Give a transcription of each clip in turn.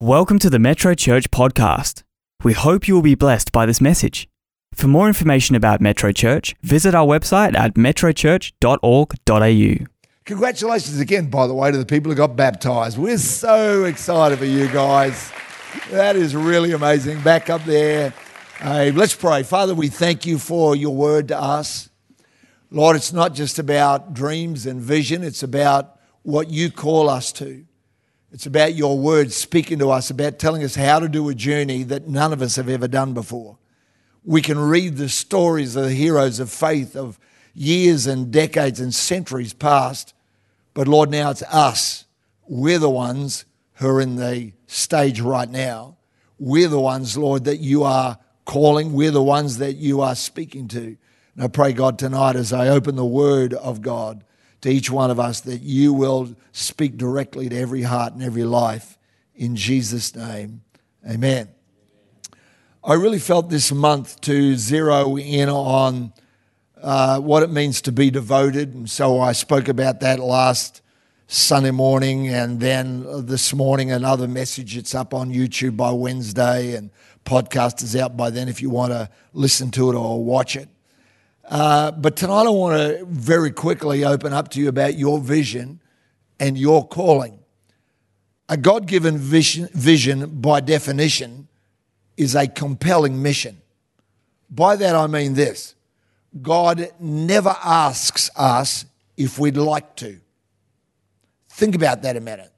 Welcome to the Metro Church podcast. We hope you will be blessed by this message. For more information about Metro Church, visit our website at metrochurch.org.au. Congratulations again, by the way, to the people who got baptized. We're so excited for you guys. That is really amazing. Back up there. Hey, let's pray. Father, we thank you for your word to us. Lord, it's not just about dreams and vision, it's about what you call us to. It's about your words speaking to us, about telling us how to do a journey that none of us have ever done before. We can read the stories of the heroes of faith of years and decades and centuries past, but Lord, now it's us. We're the ones who are in the stage right now. We're the ones, Lord, that you are calling. We're the ones that you are speaking to. And I pray, God, tonight as I open the word of God, to each one of us that you will speak directly to every heart and every life. In Jesus' name, amen. I really felt this month to zero in on uh, what it means to be devoted. And so I spoke about that last Sunday morning and then this morning another message. It's up on YouTube by Wednesday and podcast is out by then if you want to listen to it or watch it. Uh, but tonight I want to very quickly open up to you about your vision and your calling. A God given vision, vision, by definition, is a compelling mission. By that I mean this God never asks us if we'd like to. Think about that a minute.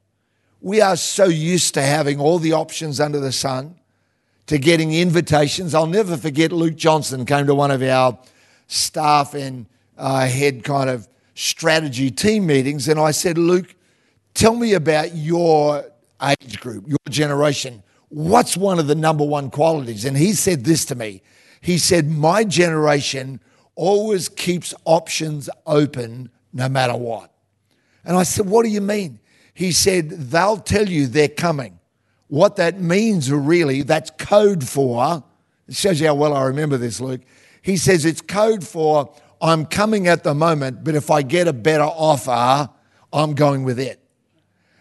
We are so used to having all the options under the sun, to getting invitations. I'll never forget Luke Johnson came to one of our staff and uh, head kind of strategy team meetings. And I said, Luke, tell me about your age group, your generation. What's one of the number one qualities? And he said this to me. He said, My generation always keeps options open no matter what. And I said, What do you mean? He said, They'll tell you they're coming. What that means, really, that's code for, it shows you how well I remember this, Luke. He says it's code for I'm coming at the moment, but if I get a better offer, I'm going with it.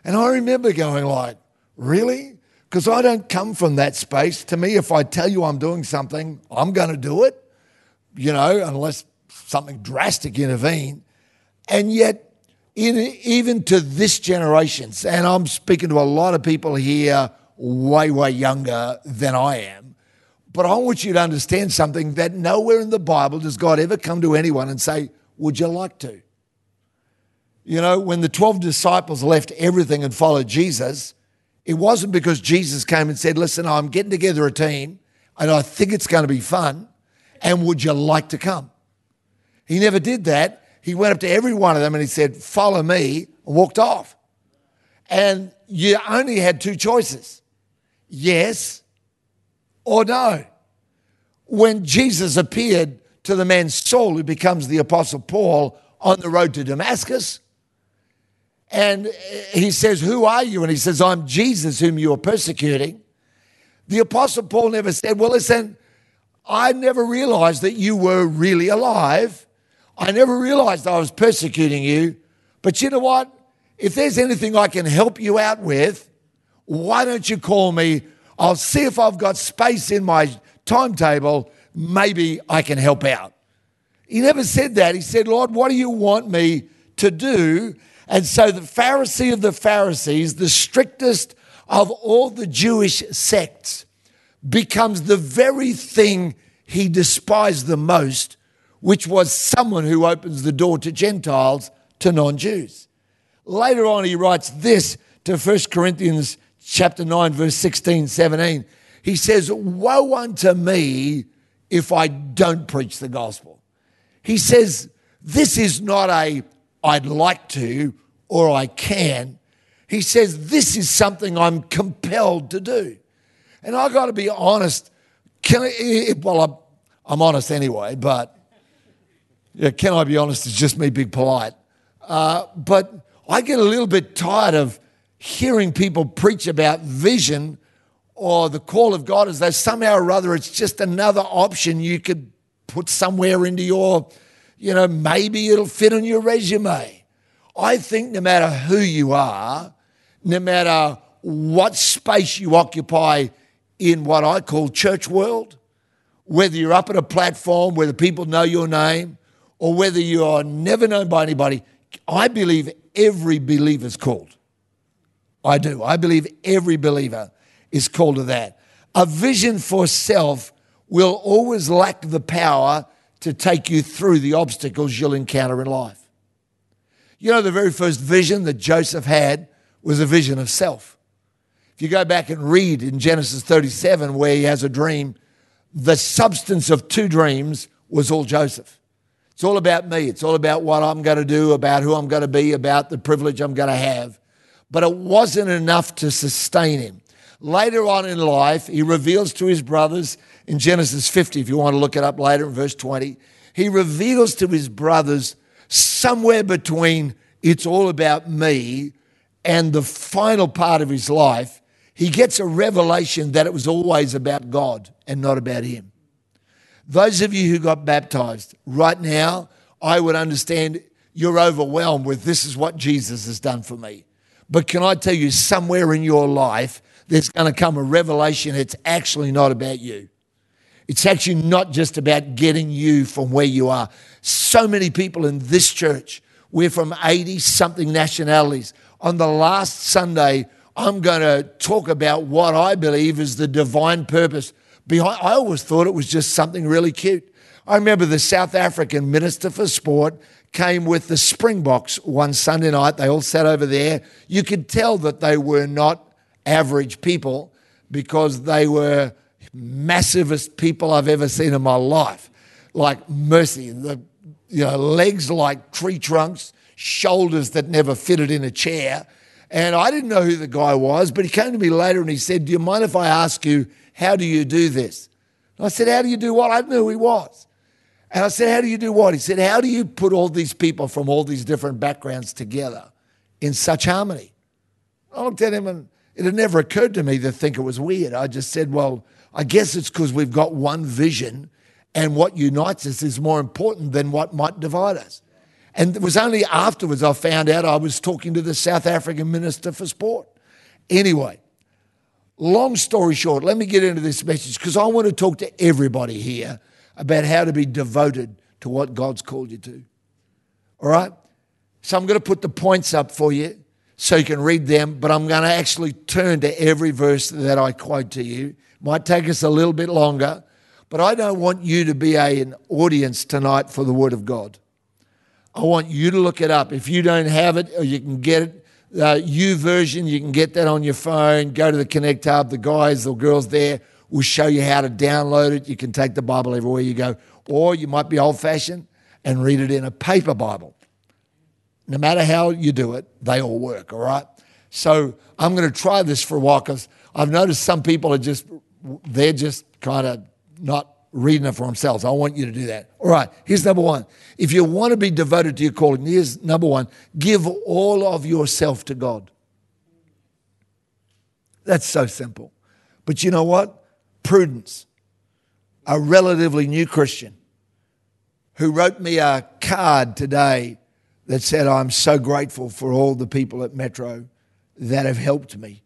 And I remember going like, really? Because I don't come from that space. To me, if I tell you I'm doing something, I'm going to do it, you know, unless something drastic intervene. And yet, in, even to this generation, and I'm speaking to a lot of people here way, way younger than I am, but I want you to understand something that nowhere in the Bible does God ever come to anyone and say, Would you like to? You know, when the 12 disciples left everything and followed Jesus, it wasn't because Jesus came and said, Listen, I'm getting together a team and I think it's going to be fun. And would you like to come? He never did that. He went up to every one of them and he said, Follow me, and walked off. And you only had two choices yes or no. When Jesus appeared to the man Saul, who becomes the Apostle Paul on the road to Damascus, and he says, Who are you? And he says, I'm Jesus, whom you are persecuting. The Apostle Paul never said, Well, listen, I never realized that you were really alive. I never realized I was persecuting you. But you know what? If there's anything I can help you out with, why don't you call me I'll see if I've got space in my timetable. Maybe I can help out. He never said that. He said, Lord, what do you want me to do? And so the Pharisee of the Pharisees, the strictest of all the Jewish sects, becomes the very thing he despised the most, which was someone who opens the door to Gentiles, to non Jews. Later on, he writes this to 1 Corinthians chapter 9, verse 16, 17, he says, Woe unto me if I don't preach the gospel. He says, This is not a I'd like to or I can. He says, This is something I'm compelled to do. And I got to be honest. Can I, well, I'm, honest anyway, but yeah, can I be honest? It's just me being polite. Uh, but I get a little bit tired of hearing people preach about vision or the call of God as though somehow or other it's just another option you could put somewhere into your, you know, maybe it'll fit on your resume. I think no matter who you are, no matter what space you occupy in what I call church world, whether you're up at a platform where the people know your name or whether you are never known by anybody, I believe every believer is called. I do. I believe every believer is called to that. A vision for self will always lack the power to take you through the obstacles you'll encounter in life. You know, the very first vision that Joseph had was a vision of self. If you go back and read in Genesis 37, where he has a dream, the substance of two dreams was all Joseph. It's all about me. It's all about what I'm going to do, about who I'm going to be, about the privilege I'm going to have. But it wasn't enough to sustain him. Later on in life, he reveals to his brothers in Genesis 50, if you want to look it up later in verse 20, he reveals to his brothers somewhere between it's all about me and the final part of his life, he gets a revelation that it was always about God and not about him. Those of you who got baptized right now, I would understand you're overwhelmed with this is what Jesus has done for me. But can I tell you, somewhere in your life, there's going to come a revelation it's actually not about you. It's actually not just about getting you from where you are. So many people in this church, we're from 80 something nationalities. On the last Sunday, I'm going to talk about what I believe is the divine purpose behind. I always thought it was just something really cute. I remember the South African Minister for Sport came with the Springboks one Sunday night. They all sat over there. You could tell that they were not average people because they were massivest people I've ever seen in my life. Like mercy, the you know, legs like tree trunks, shoulders that never fitted in a chair. And I didn't know who the guy was, but he came to me later and he said, Do you mind if I ask you, how do you do this? And I said, How do you do what? I knew who he was. And I said, How do you do what? He said, How do you put all these people from all these different backgrounds together in such harmony? I looked at him and it had never occurred to me to think it was weird. I just said, Well, I guess it's because we've got one vision and what unites us is more important than what might divide us. And it was only afterwards I found out I was talking to the South African Minister for Sport. Anyway, long story short, let me get into this message because I want to talk to everybody here about how to be devoted to what God's called you to. All right? So I'm going to put the points up for you so you can read them, but I'm going to actually turn to every verse that I quote to you. Might take us a little bit longer, but I don't want you to be a, an audience tonight for the Word of God. I want you to look it up. If you don't have it, or you can get it, uh, YouVersion, you can get that on your phone. Go to the Connect Hub. The guys or girls there will show you how to download it. You can take the Bible everywhere you go. Or you might be old fashioned and read it in a paper Bible. No matter how you do it, they all work, all right? So I'm going to try this for a while because I've noticed some people are just, they're just kind of not reading it for themselves. I want you to do that. All right, here's number one. If you want to be devoted to your calling, here's number one give all of yourself to God. That's so simple. But you know what? Prudence, a relatively new Christian who wrote me a card today that said, I'm so grateful for all the people at Metro that have helped me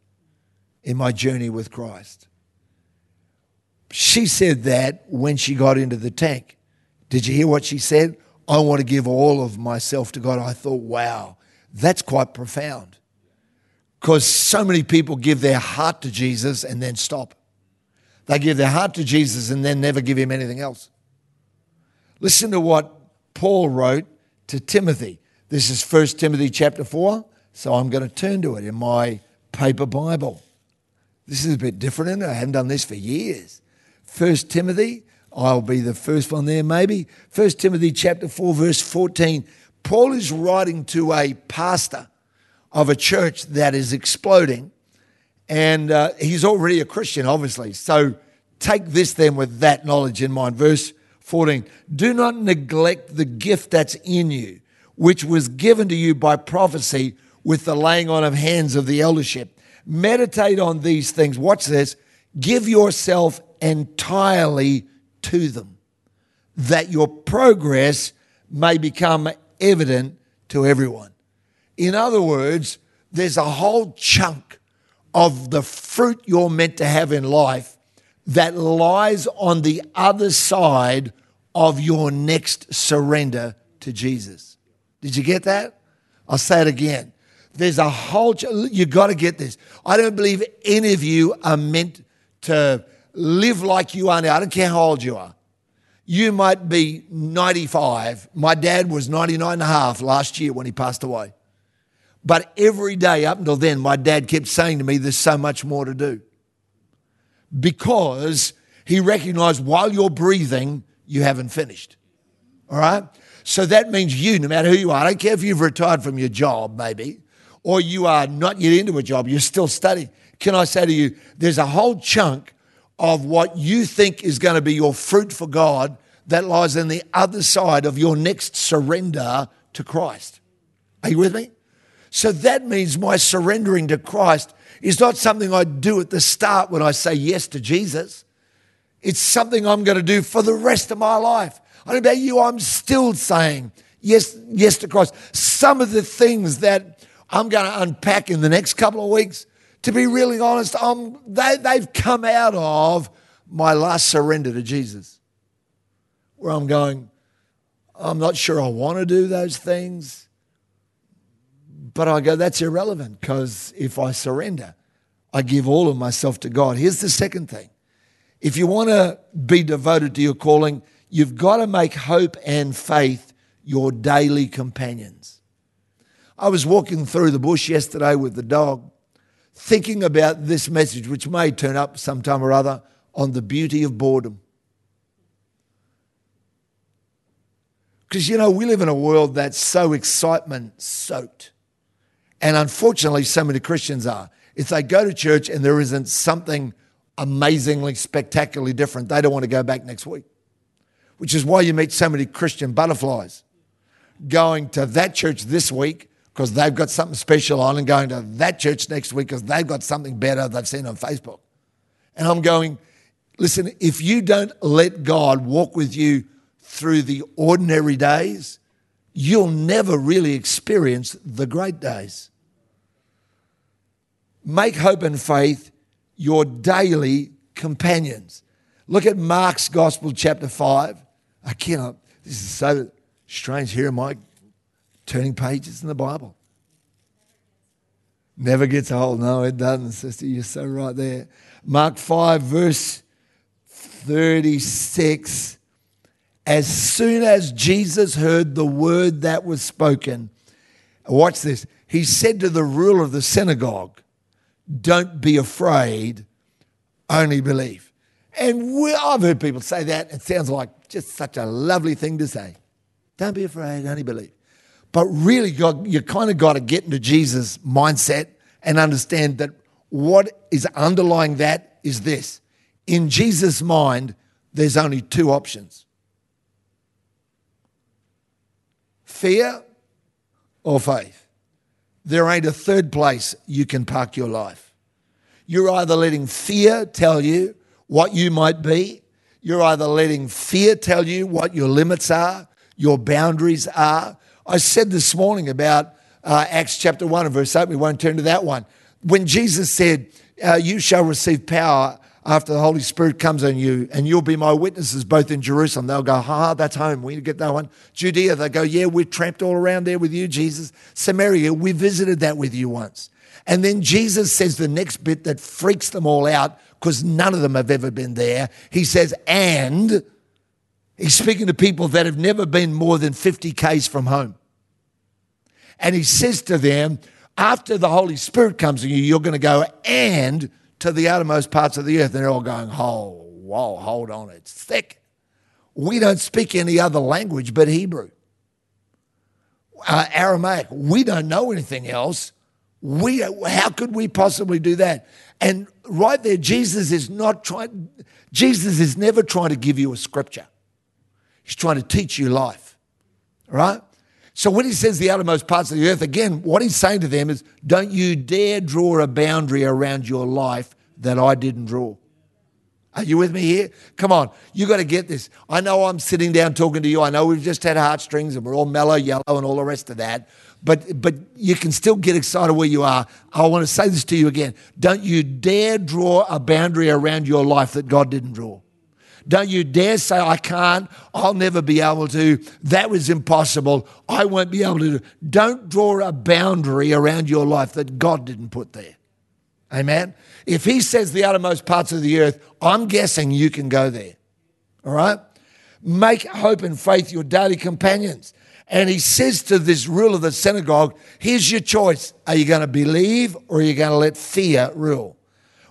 in my journey with Christ. She said that when she got into the tank. Did you hear what she said? I want to give all of myself to God. I thought, wow, that's quite profound. Because so many people give their heart to Jesus and then stop. They give their heart to Jesus and then never give him anything else. Listen to what Paul wrote to Timothy. This is 1 Timothy chapter 4, so I'm going to turn to it in my paper Bible. This is a bit different, and I haven't done this for years. First Timothy, I'll be the first one there maybe. First Timothy chapter 4 verse 14. Paul is writing to a pastor of a church that is exploding and uh, he's already a Christian obviously. So take this then with that knowledge in mind. Verse 14. Do not neglect the gift that's in you, which was given to you by prophecy with the laying on of hands of the eldership. Meditate on these things. Watch this. Give yourself entirely to them, that your progress may become evident to everyone. In other words, there's a whole chunk of the fruit you're meant to have in life that lies on the other side of your next surrender to Jesus. Did you get that? I'll say it again. There's a whole, you got to get this. I don't believe any of you are meant to live like you are now. I don't care how old you are. You might be 95. My dad was 99 and a half last year when he passed away. But every day up until then, my dad kept saying to me, There's so much more to do. Because he recognized while you're breathing, you haven't finished. All right? So that means you, no matter who you are, I don't care if you've retired from your job, maybe, or you are not yet into a job, you're still studying. Can I say to you, there's a whole chunk of what you think is going to be your fruit for God that lies on the other side of your next surrender to Christ. Are you with me? So that means my surrendering to Christ is not something I do at the start when I say yes to Jesus. It's something I'm going to do for the rest of my life. I don't know about you, I'm still saying yes, yes to Christ. Some of the things that I'm going to unpack in the next couple of weeks, to be really honest, I'm, they, they've come out of my last surrender to Jesus, where I'm going, I'm not sure I want to do those things. But I go, that's irrelevant because if I surrender, I give all of myself to God. Here's the second thing if you want to be devoted to your calling, you've got to make hope and faith your daily companions. I was walking through the bush yesterday with the dog, thinking about this message, which may turn up sometime or other, on the beauty of boredom. Because, you know, we live in a world that's so excitement soaked. And unfortunately, so many Christians are. If they go to church and there isn't something amazingly, spectacularly different, they don't want to go back next week. Which is why you meet so many Christian butterflies going to that church this week because they've got something special on, and going to that church next week because they've got something better they've seen on Facebook. And I'm going, listen, if you don't let God walk with you through the ordinary days, you'll never really experience the great days. Make hope and faith your daily companions. Look at Mark's Gospel, chapter 5. I cannot, this is so strange. Here am I turning pages in the Bible. Never gets old. No, it doesn't, sister. You're so right there. Mark 5, verse 36. As soon as Jesus heard the word that was spoken, watch this. He said to the ruler of the synagogue, don't be afraid, only believe. And we, I've heard people say that. It sounds like just such a lovely thing to say. Don't be afraid, only believe. But really, you kind of got to get into Jesus' mindset and understand that what is underlying that is this. In Jesus' mind, there's only two options fear or faith. There ain't a third place you can park your life. You're either letting fear tell you what you might be, you're either letting fear tell you what your limits are, your boundaries are. I said this morning about uh, Acts chapter 1 and verse 8, we won't turn to that one. When Jesus said, uh, You shall receive power after the Holy Spirit comes on you, and you'll be my witnesses both in Jerusalem. They'll go, ha, that's home. We need to get that one. Judea, they go, yeah, we've tramped all around there with you, Jesus. Samaria, we visited that with you once. And then Jesus says the next bit that freaks them all out because none of them have ever been there. He says, and he's speaking to people that have never been more than 50 Ks from home. And he says to them, after the Holy Spirit comes on you, you're going to go and to the outermost parts of the earth. And they're all going, oh, whoa, hold on, it's thick. We don't speak any other language but Hebrew. Uh, Aramaic, we don't know anything else. We, how could we possibly do that? And right there, Jesus is not trying, Jesus is never trying to give you a scripture. He's trying to teach you life, right? So when he says the outermost parts of the earth, again, what he's saying to them is don't you dare draw a boundary around your life that I didn't draw. Are you with me here? Come on, you got to get this. I know I'm sitting down talking to you. I know we've just had heartstrings and we're all mellow, yellow, and all the rest of that. But but you can still get excited where you are. I want to say this to you again. Don't you dare draw a boundary around your life that God didn't draw. Don't you dare say, I can't, I'll never be able to, that was impossible, I won't be able to do. Don't draw a boundary around your life that God didn't put there. Amen? If He says the uttermost parts of the earth, I'm guessing you can go there. All right? Make hope and faith your daily companions. And he says to this ruler of the synagogue, Here's your choice. Are you going to believe or are you going to let fear rule?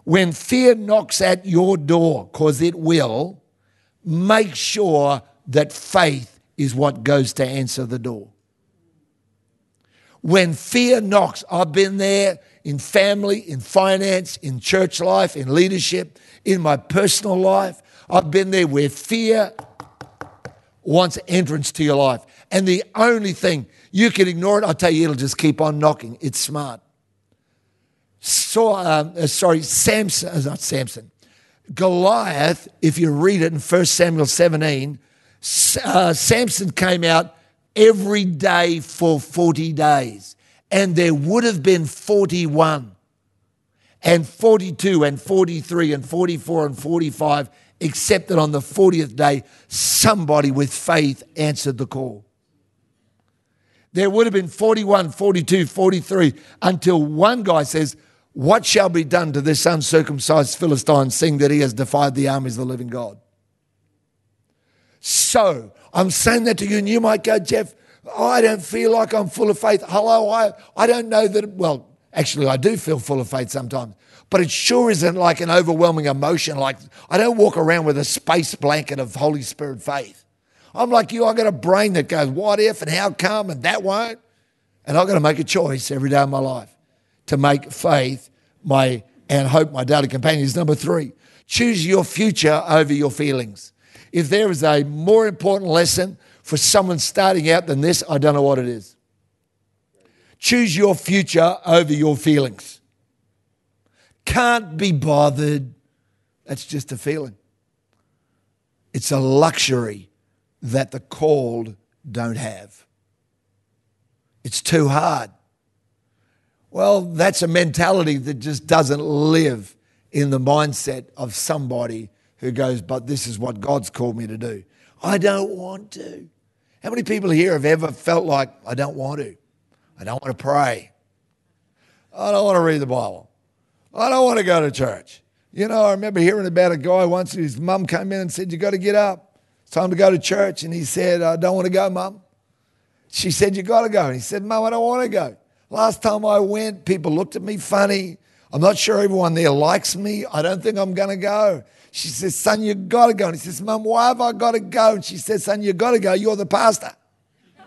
When fear knocks at your door, because it will, make sure that faith is what goes to answer the door. When fear knocks, I've been there in family, in finance, in church life, in leadership, in my personal life. I've been there where fear wants entrance to your life. And the only thing you can ignore it, I'll tell you, it'll just keep on knocking. It's smart. So, um, uh, sorry, Samson, uh, not Samson, Goliath, if you read it in 1 Samuel 17, uh, Samson came out every day for 40 days. And there would have been 41 and 42 and 43 and 44 and 45, except that on the 40th day, somebody with faith answered the call. There would have been 41, 42, 43, until one guy says, what shall be done to this uncircumcised Philistine, seeing that he has defied the armies of the living God? So, I'm saying that to you, and you might go, Geoff, I don't feel like I'm full of faith. Hello, I, I don't know that, well, actually, I do feel full of faith sometimes, but it sure isn't like an overwhelming emotion. Like, I don't walk around with a space blanket of Holy Spirit faith. I'm like you, I got a brain that goes, what if and how come and that won't. And I've got to make a choice every day of my life to make faith my and hope my daily companion is number three. Choose your future over your feelings. If there is a more important lesson for someone starting out than this, I don't know what it is. Choose your future over your feelings. Can't be bothered. That's just a feeling. It's a luxury that the called don't have. It's too hard. Well, that's a mentality that just doesn't live in the mindset of somebody who goes, But this is what God's called me to do. I don't want to. How many people here have ever felt like, I don't want to? I don't want to pray. I don't want to read the Bible. I don't want to go to church. You know, I remember hearing about a guy once, his mum came in and said, You got to get up. It's time to go to church. And he said, I don't want to go, mum. She said, You got to go. And he said, Mum, I don't want to go. Last time I went, people looked at me funny. I'm not sure everyone there likes me. I don't think I'm going to go. She says, Son, you've got to go. And he says, Mum, why have I got to go? And she says, Son, you've got to go. You're the pastor.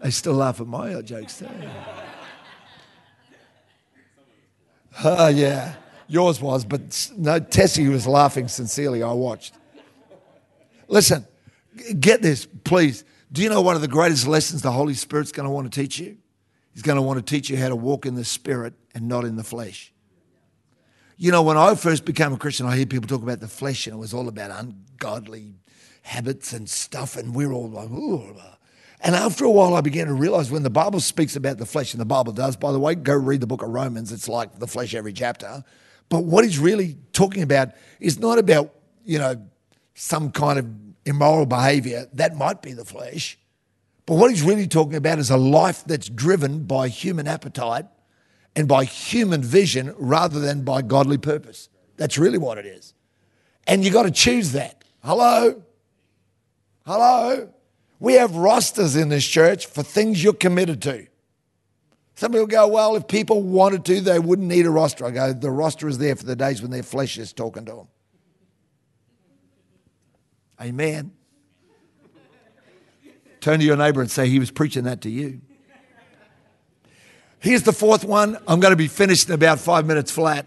they still laugh at my jokes too. Oh, uh, yeah. Yours was, but no, Tessie was laughing sincerely. I watched. Listen, get this, please. Do you know one of the greatest lessons the Holy Spirit's going to want to teach you? He's going to want to teach you how to walk in the Spirit and not in the flesh. You know, when I first became a Christian, I hear people talk about the flesh, and it was all about ungodly habits and stuff, and we're all like, ooh. And after a while, I began to realize when the Bible speaks about the flesh, and the Bible does, by the way, go read the book of Romans, it's like the flesh every chapter. But what he's really talking about is not about, you know, some kind of immoral behavior, that might be the flesh. But what he's really talking about is a life that's driven by human appetite and by human vision rather than by godly purpose. That's really what it is. And you've got to choose that. Hello? Hello? We have rosters in this church for things you're committed to. Some people go, well, if people wanted to, they wouldn't need a roster. I go, the roster is there for the days when their flesh is talking to them. Amen. Turn to your neighbor and say, He was preaching that to you. Here's the fourth one. I'm going to be finished in about five minutes flat.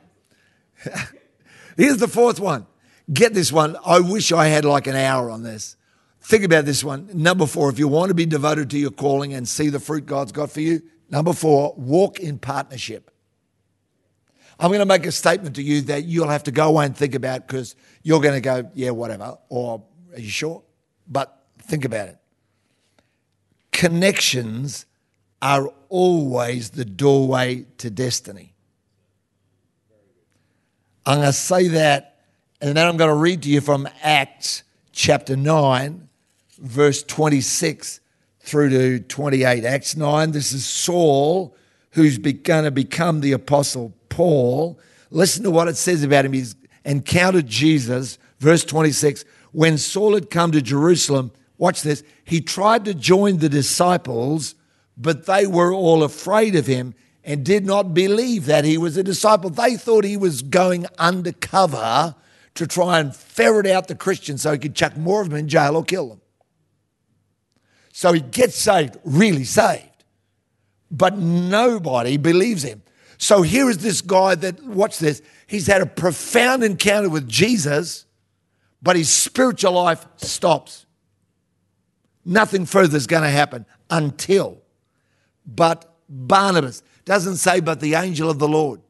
Here's the fourth one. Get this one. I wish I had like an hour on this. Think about this one. Number four, if you want to be devoted to your calling and see the fruit God's got for you, number four, walk in partnership. I'm going to make a statement to you that you'll have to go away and think about because you're going to go, yeah, whatever. Or are you sure? But think about it. Connections are always the doorway to destiny. I'm going to say that, and then I'm going to read to you from Acts chapter 9, verse 26 through to 28. Acts 9, this is Saul, who's going to become the apostle Paul. Listen to what it says about him. He's encountered Jesus, verse 26. When Saul had come to Jerusalem, watch this, he tried to join the disciples but they were all afraid of him and did not believe that he was a disciple. They thought he was going undercover to try and ferret out the Christians so he could chuck more of them in jail or kill them. So he gets saved, really saved, but nobody believes him. So here is this guy that, watch this, he's had a profound encounter with Jesus, but his spiritual life stops. Nothing further is going to happen until but Barnabas. Doesn't say, but the angel of the Lord.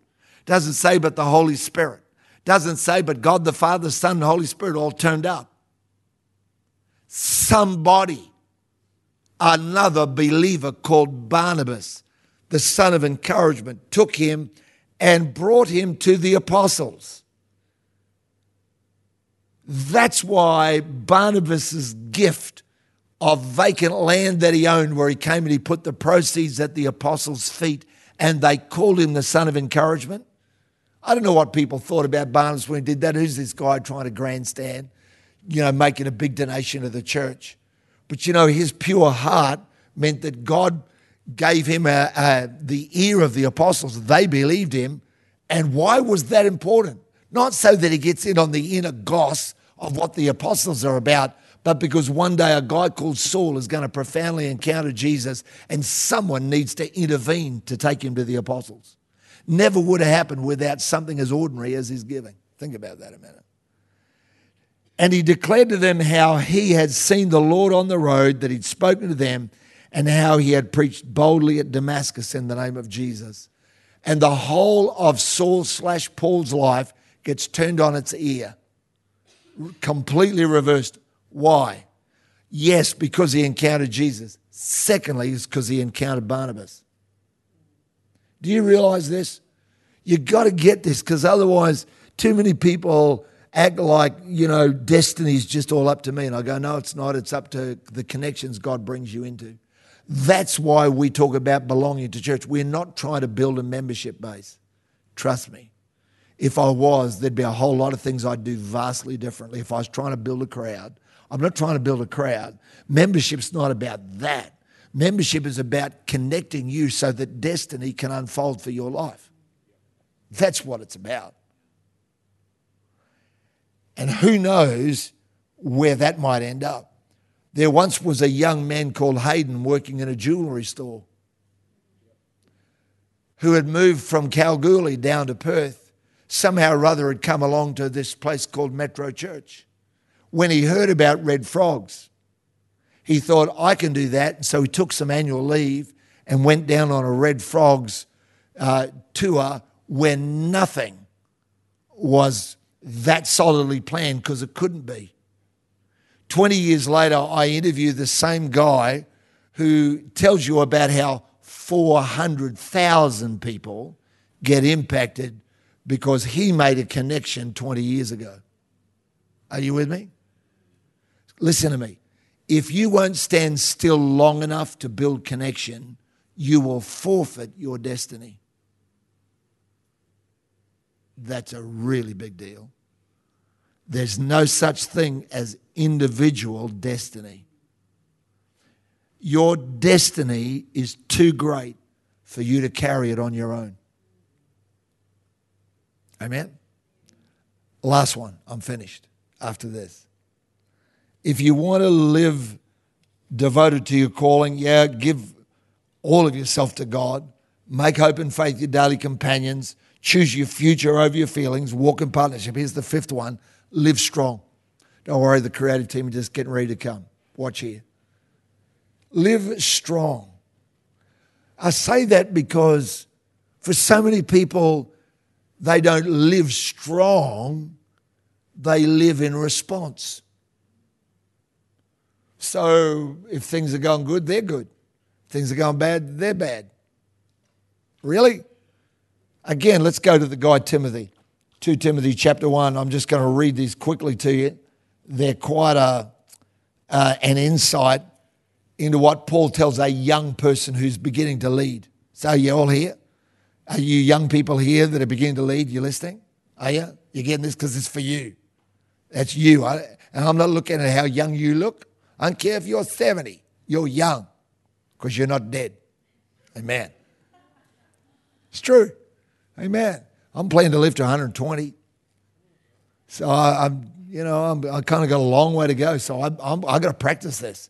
Doesn't say, but the Holy Spirit. Doesn't say, but God the Father, Son, and Holy Spirit all turned up. Somebody, another believer called Barnabas, the son of encouragement, took him and brought him to the apostles. That's why Barnabas's gift of vacant land that he owned, where he came and he put the proceeds at the apostles' feet, and they called him the son of encouragement. I don't know what people thought about Barnabas when he did that. Who's this guy trying to grandstand, you know, making a big donation to the church? But you know, his pure heart meant that God gave him a, a, the ear of the apostles. They believed him. And why was that important? Not so that he gets in on the inner goss of what the apostles are about, but because one day a guy called Saul is going to profoundly encounter Jesus and someone needs to intervene to take him to the apostles. Never would have happened without something as ordinary as his giving. Think about that a minute. And he declared to them how he had seen the Lord on the road, that he'd spoken to them, and how he had preached boldly at Damascus in the name of Jesus. And the whole of Saul slash Paul's life gets turned on its ear, completely reversed why? Yes, because he encountered Jesus. Secondly, is because he encountered Barnabas. Do you realize this? You got to get this because otherwise, too many people act like, you know, destiny's just all up to me. And I go, no, it's not. It's up to the connections God brings you into. That's why we talk about belonging to church. We're not trying to build a membership base. Trust me. If I was, there'd be a whole lot of things I'd do vastly differently if I was trying to build a crowd. I'm not trying to build a crowd. Membership's not about that. Membership is about connecting you so that destiny can unfold for your life. That's what it's about. And who knows where that might end up. There once was a young man called Hayden working in a jewellery store who had moved from Kalgoorlie down to Perth. Somehow or other had come along to this place called Metro Church when he heard about red frogs. He thought, I can do that. And So he took some annual leave and went down on a red frogs uh, tour where nothing was that solidly planned because it couldn't be. 20 years later, I interviewed the same guy who tells you about how 400,000 people get impacted because he made a connection 20 years ago. Are you with me? Listen to me. If you won't stand still long enough to build connection, you will forfeit your destiny. That's a really big deal. There's no such thing as individual destiny. Your destiny is too great for you to carry it on your own. Amen? Last one. I'm finished after this if you want to live devoted to your calling, yeah, give all of yourself to God. Make hope and faith your daily companions. Choose your future over your feelings. Walk in partnership. Here's the fifth one live strong. Don't worry, the creative team is just getting ready to come. Watch here. Live strong. I say that because for so many people, they don't live strong, they live in response. So if things are going good, they're good. If things are going bad, they're bad. Really? Again, let's go to the guy Timothy. 2 Timothy chapter 1. I'm just going to read these quickly to you. They're quite a, uh, an insight into what Paul tells a young person who's beginning to lead. So, you all here? Are you young people here that are beginning to lead? You're listening? Are you? You're getting this because it's for you. That's you. I, and I'm not looking at how young you look. I don't care if you're 70. You're young because you're not dead. Amen. It's true. Amen. I'm planning to live to 120. So I, am you know, I'm, I kind of got a long way to go. So I'm, I'm, I got to practice this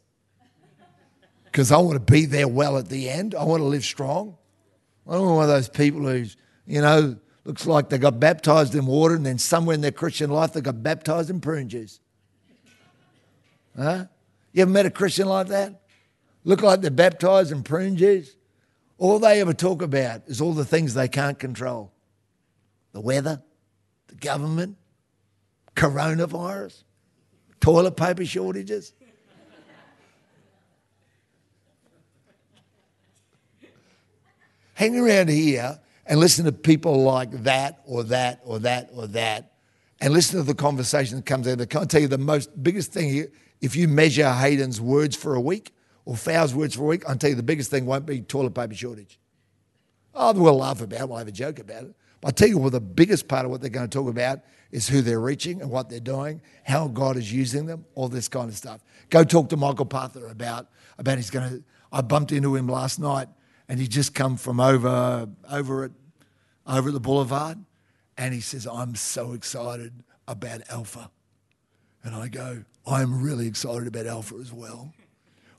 because I want to be there well at the end. I want to live strong. I don't want one of those people who's, you know, looks like they got baptized in water and then somewhere in their Christian life they got baptized in prune juice. Huh? You ever met a Christian like that? Look like they're baptized in prune juice? All they ever talk about is all the things they can't control the weather, the government, coronavirus, toilet paper shortages. Hang around here and listen to people like that or that or that or that and listen to the conversation that comes out. I can't tell you the most biggest thing. If you measure Hayden's words for a week or Fow's words for a week, I'll tell you the biggest thing won't be toilet paper shortage. Oh, we'll laugh about it, we'll have a joke about it. But I'll tell you what the biggest part of what they're going to talk about is who they're reaching and what they're doing, how God is using them, all this kind of stuff. Go talk to Michael Parther about, about he's going to, I bumped into him last night and he just come from over, over, at, over at the boulevard and he says, I'm so excited about Alpha. And I go, I'm really excited about Alpha as well.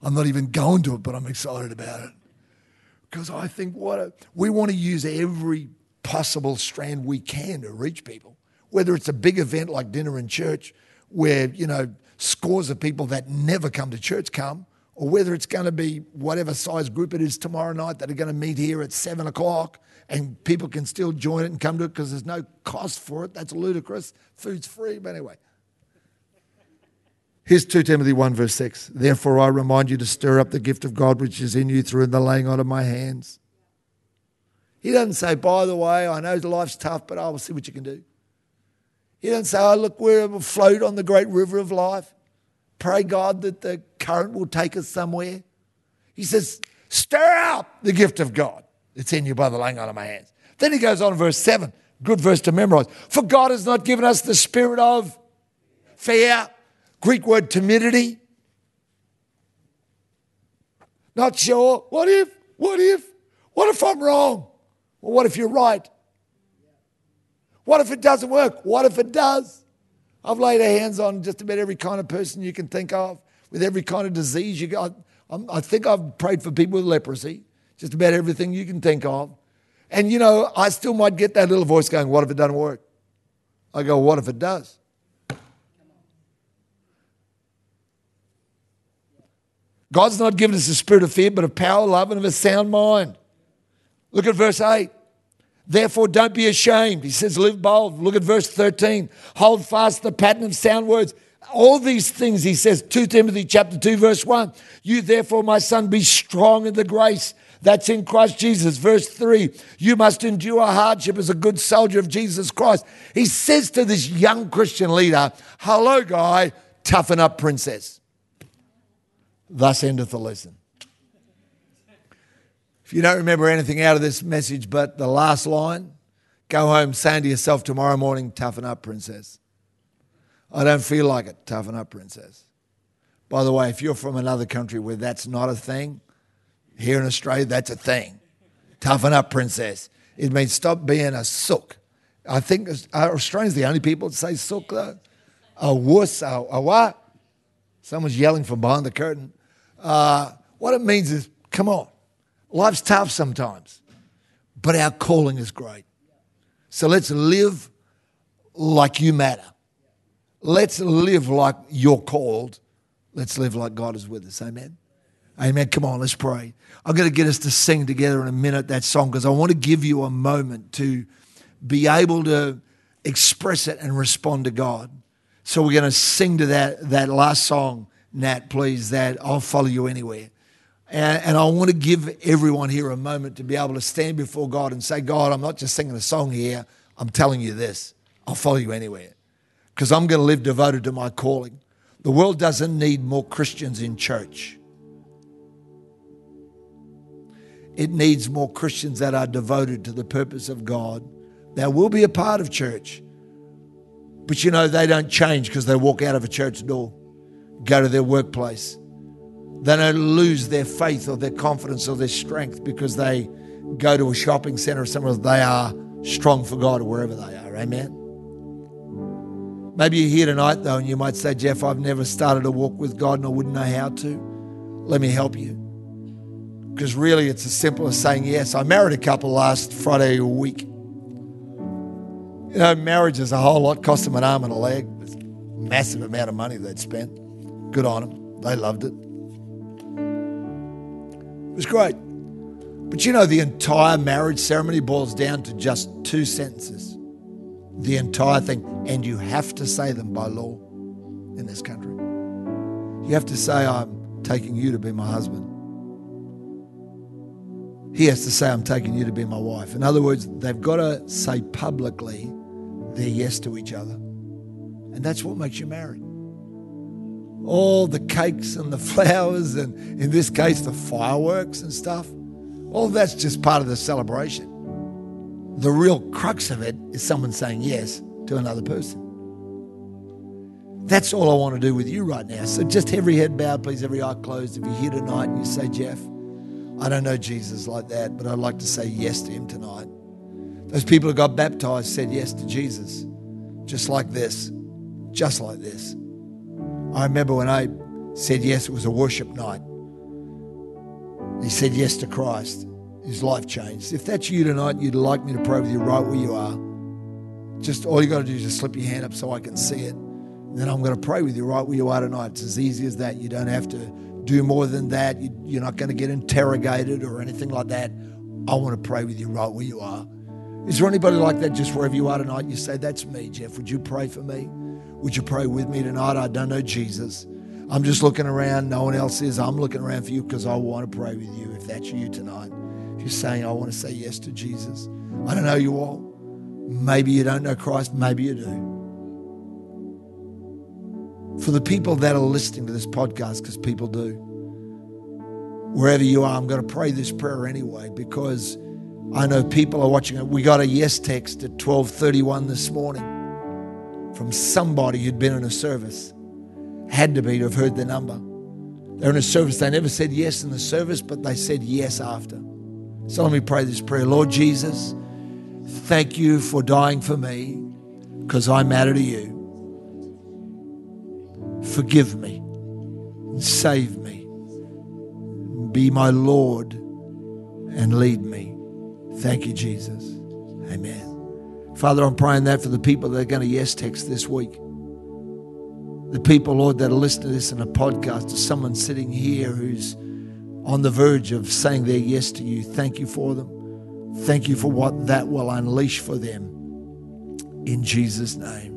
I'm not even going to it, but I'm excited about it. Because I think what a, we want to use every possible strand we can to reach people whether it's a big event like dinner in church where, you know, scores of people that never come to church come, or whether it's going to be whatever size group it is tomorrow night that are going to meet here at seven o'clock and people can still join it and come to it because there's no cost for it. That's ludicrous. Food's free, but anyway. Here's 2 Timothy 1, verse 6. Therefore, I remind you to stir up the gift of God which is in you through the laying on of my hands. He doesn't say, by the way, I know life's tough, but I will see what you can do. He doesn't say, oh, look, we're afloat on the great river of life. Pray God that the current will take us somewhere. He says, stir up the gift of God It's in you by the laying on of my hands. Then he goes on, verse 7, good verse to memorize. For God has not given us the spirit of fear, Greek word timidity. Not sure. What if? What if? What if I'm wrong? Well, what if you're right? What if it doesn't work? What if it does? I've laid hands on just about every kind of person you can think of, with every kind of disease you got. I think I've prayed for people with leprosy, just about everything you can think of. And you know, I still might get that little voice going, What if it doesn't work? I go, What if it does? God's not given us a spirit of fear, but of power, love, and of a sound mind. Look at verse 8. Therefore, don't be ashamed. He says, live bold. Look at verse 13. Hold fast the pattern of sound words. All these things, he says, 2 Timothy chapter 2, verse 1. You therefore, my son, be strong in the grace that's in Christ Jesus. Verse 3. You must endure hardship as a good soldier of Jesus Christ. He says to this young Christian leader, Hello, guy, toughen up, princess. Thus endeth the lesson. You don't remember anything out of this message but the last line, go home saying to yourself tomorrow morning, toughen up, princess. I don't feel like it, toughen up, princess. By the way, if you're from another country where that's not a thing, here in Australia, that's a thing. Toughen up, princess. It means stop being a sook. I think are Australians the only people that say sook, though? A wuss, a, a what? Someone's yelling from behind the curtain. Uh, what it means is, come on, Life's tough sometimes, but our calling is great. So let's live like you matter. Let's live like you're called. Let's live like God is with us. Amen. Amen. Come on, let's pray. I'm going to get us to sing together in a minute that song because I want to give you a moment to be able to express it and respond to God. So we're going to sing to that, that last song, Nat, please, that I'll follow you anywhere. And, and I want to give everyone here a moment to be able to stand before God and say, God, I'm not just singing a song here, I'm telling you this. I'll follow you anywhere because I'm going to live devoted to my calling. The world doesn't need more Christians in church. It needs more Christians that are devoted to the purpose of God. That will be a part of church. But you know, they don't change because they walk out of a church door, go to their workplace. They don't lose their faith or their confidence or their strength because they go to a shopping center or somewhere. They are strong for God or wherever they are. Amen. Maybe you're here tonight, though, and you might say, Geoff, I've never started a walk with God and I wouldn't know how to. Let me help you. Because really, it's as simple as saying yes. I married a couple last Friday week. You know, marriage is a whole lot, cost them an arm and a leg. A massive amount of money they'd spent. Good on them. They loved it. It was great. But you know, the entire marriage ceremony boils down to just two sentences the entire thing. And you have to say them by law in this country. You have to say, I'm taking you to be my husband. He has to say, I'm taking you to be my wife. In other words, they've got to say publicly their yes to each other. And that's what makes you married. All the cakes and the flowers, and in this case, the fireworks and stuff, all that's just part of the celebration. The real crux of it is someone saying yes to another person. That's all I want to do with you right now. So just every head bowed, please, every eye closed. If you're here tonight and you say, Geoff, I don't know Jesus like that, but I'd like to say yes to him tonight. Those people who got baptized said yes to Jesus, just like this, just like this. I remember when I said yes, it was a worship night. He said yes to Christ his life changed. If that's you tonight, you'd like me to pray with you right where you are. Just all you got to do is just slip your hand up so I can see it. And then I'm going to pray with you right where you are tonight. It's as easy as that. You don't have to do more than that. You, are not going to get interrogated or anything like that. I want to pray with you right where you are. Is there anybody like that just wherever you are tonight? You say, That's me, Geoff. Would you pray for me? Would you pray with me tonight? I don't know Jesus. I'm just looking around. No one else is. I'm looking around for you because I want to pray with you if that's you tonight If you're saying, I want to say yes to Jesus. I don't know you all. Maybe you don't know Christ, maybe you do. For the people that are listening to this podcast, because people do, wherever you are, I'm going to pray this prayer anyway because I know people are watching it. We got a yes text at 12:31 this morning from somebody who'd been in a service. Had to be to have heard the number. They're in a service. They never said yes in the service, but they said yes after. So let me pray this prayer. Lord Jesus, thank you for dying for me because I matter to you. Forgive me and save me. Be my Lord and lead me. Thank you, Jesus. Amen. Father, I'm praying that for the people that are going to yes text this week. The people, Lord, that are listening to this in a podcast, or someone sitting here who's on the verge of saying their yes to you. Thank you for them. Thank you for what that will unleash for them. In Jesus' name.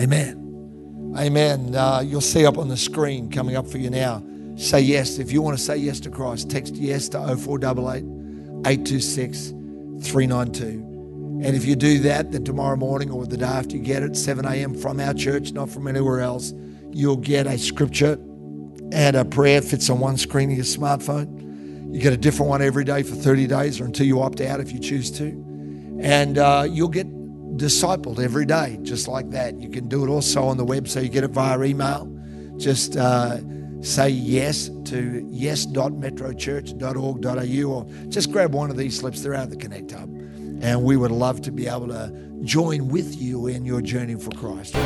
Amen. Amen. Uh, you'll see up on the screen coming up for you now. Say yes. If you want to say yes to Christ, text yes to 0488 826 392. And if you do that, then tomorrow morning or the day after you get it, 7 a.m. from our church, not from anywhere else, you'll get a scripture and a prayer fits on one screen of your smartphone. You get a different one every day for 30 days or until you opt out if you choose to. And uh, you'll get discipled every day, just like that. You can do it also on the web, so you get it via email. Just uh, say yes to yes.metrochurch.org.au or just grab one of these slips. They're out of the Connect Hub. And we would love to be able to join with you in your journey for Christ.